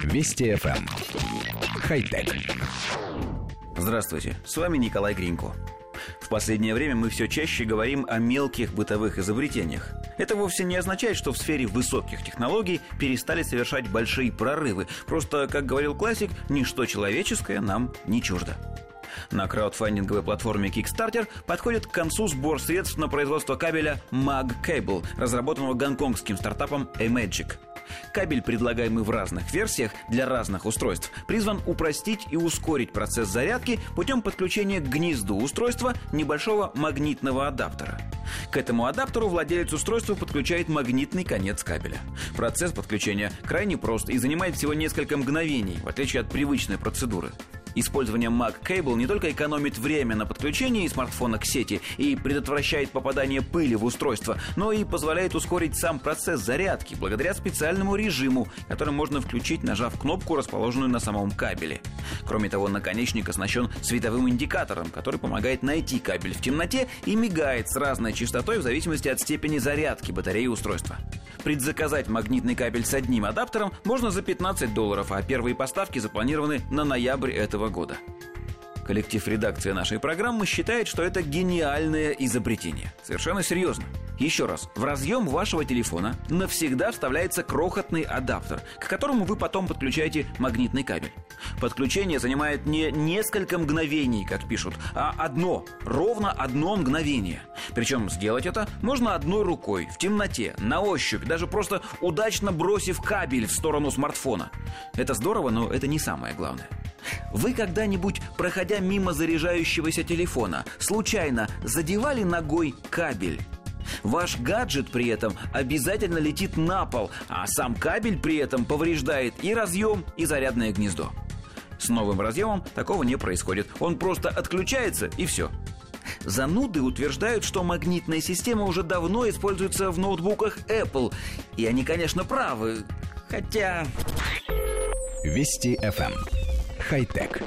Вести FM. Эм. Хай-тек. Здравствуйте, с вами Николай Гринько. В последнее время мы все чаще говорим о мелких бытовых изобретениях. Это вовсе не означает, что в сфере высоких технологий перестали совершать большие прорывы. Просто, как говорил классик, ничто человеческое нам не чуждо. На краудфандинговой платформе Kickstarter подходит к концу сбор средств на производство кабеля Mag Cable, разработанного гонконгским стартапом Amagic. Кабель, предлагаемый в разных версиях для разных устройств, призван упростить и ускорить процесс зарядки путем подключения к гнезду устройства небольшого магнитного адаптера. К этому адаптеру владелец устройства подключает магнитный конец кабеля. Процесс подключения крайне прост и занимает всего несколько мгновений, в отличие от привычной процедуры. Использование Mac Cable не только экономит время на подключении смартфона к сети и предотвращает попадание пыли в устройство, но и позволяет ускорить сам процесс зарядки благодаря специальному режиму, который можно включить, нажав кнопку, расположенную на самом кабеле. Кроме того, наконечник оснащен световым индикатором, который помогает найти кабель в темноте и мигает с разной частотой в зависимости от степени зарядки батареи устройства. Предзаказать магнитный кабель с одним адаптером можно за 15 долларов, а первые поставки запланированы на ноябрь этого года. Коллектив редакции нашей программы считает, что это гениальное изобретение. Совершенно серьезно. Еще раз, в разъем вашего телефона навсегда вставляется крохотный адаптер, к которому вы потом подключаете магнитный кабель. Подключение занимает не несколько мгновений, как пишут, а одно, ровно одно мгновение. Причем сделать это можно одной рукой, в темноте, на ощупь, даже просто удачно бросив кабель в сторону смартфона. Это здорово, но это не самое главное. Вы когда-нибудь, проходя мимо заряжающегося телефона, случайно задевали ногой кабель? Ваш гаджет при этом обязательно летит на пол, а сам кабель при этом повреждает и разъем, и зарядное гнездо. С новым разъемом такого не происходит. Он просто отключается и все. Зануды утверждают, что магнитная система уже давно используется в ноутбуках Apple. И они, конечно, правы. Хотя... Вести FM. Эм. Хай-тек.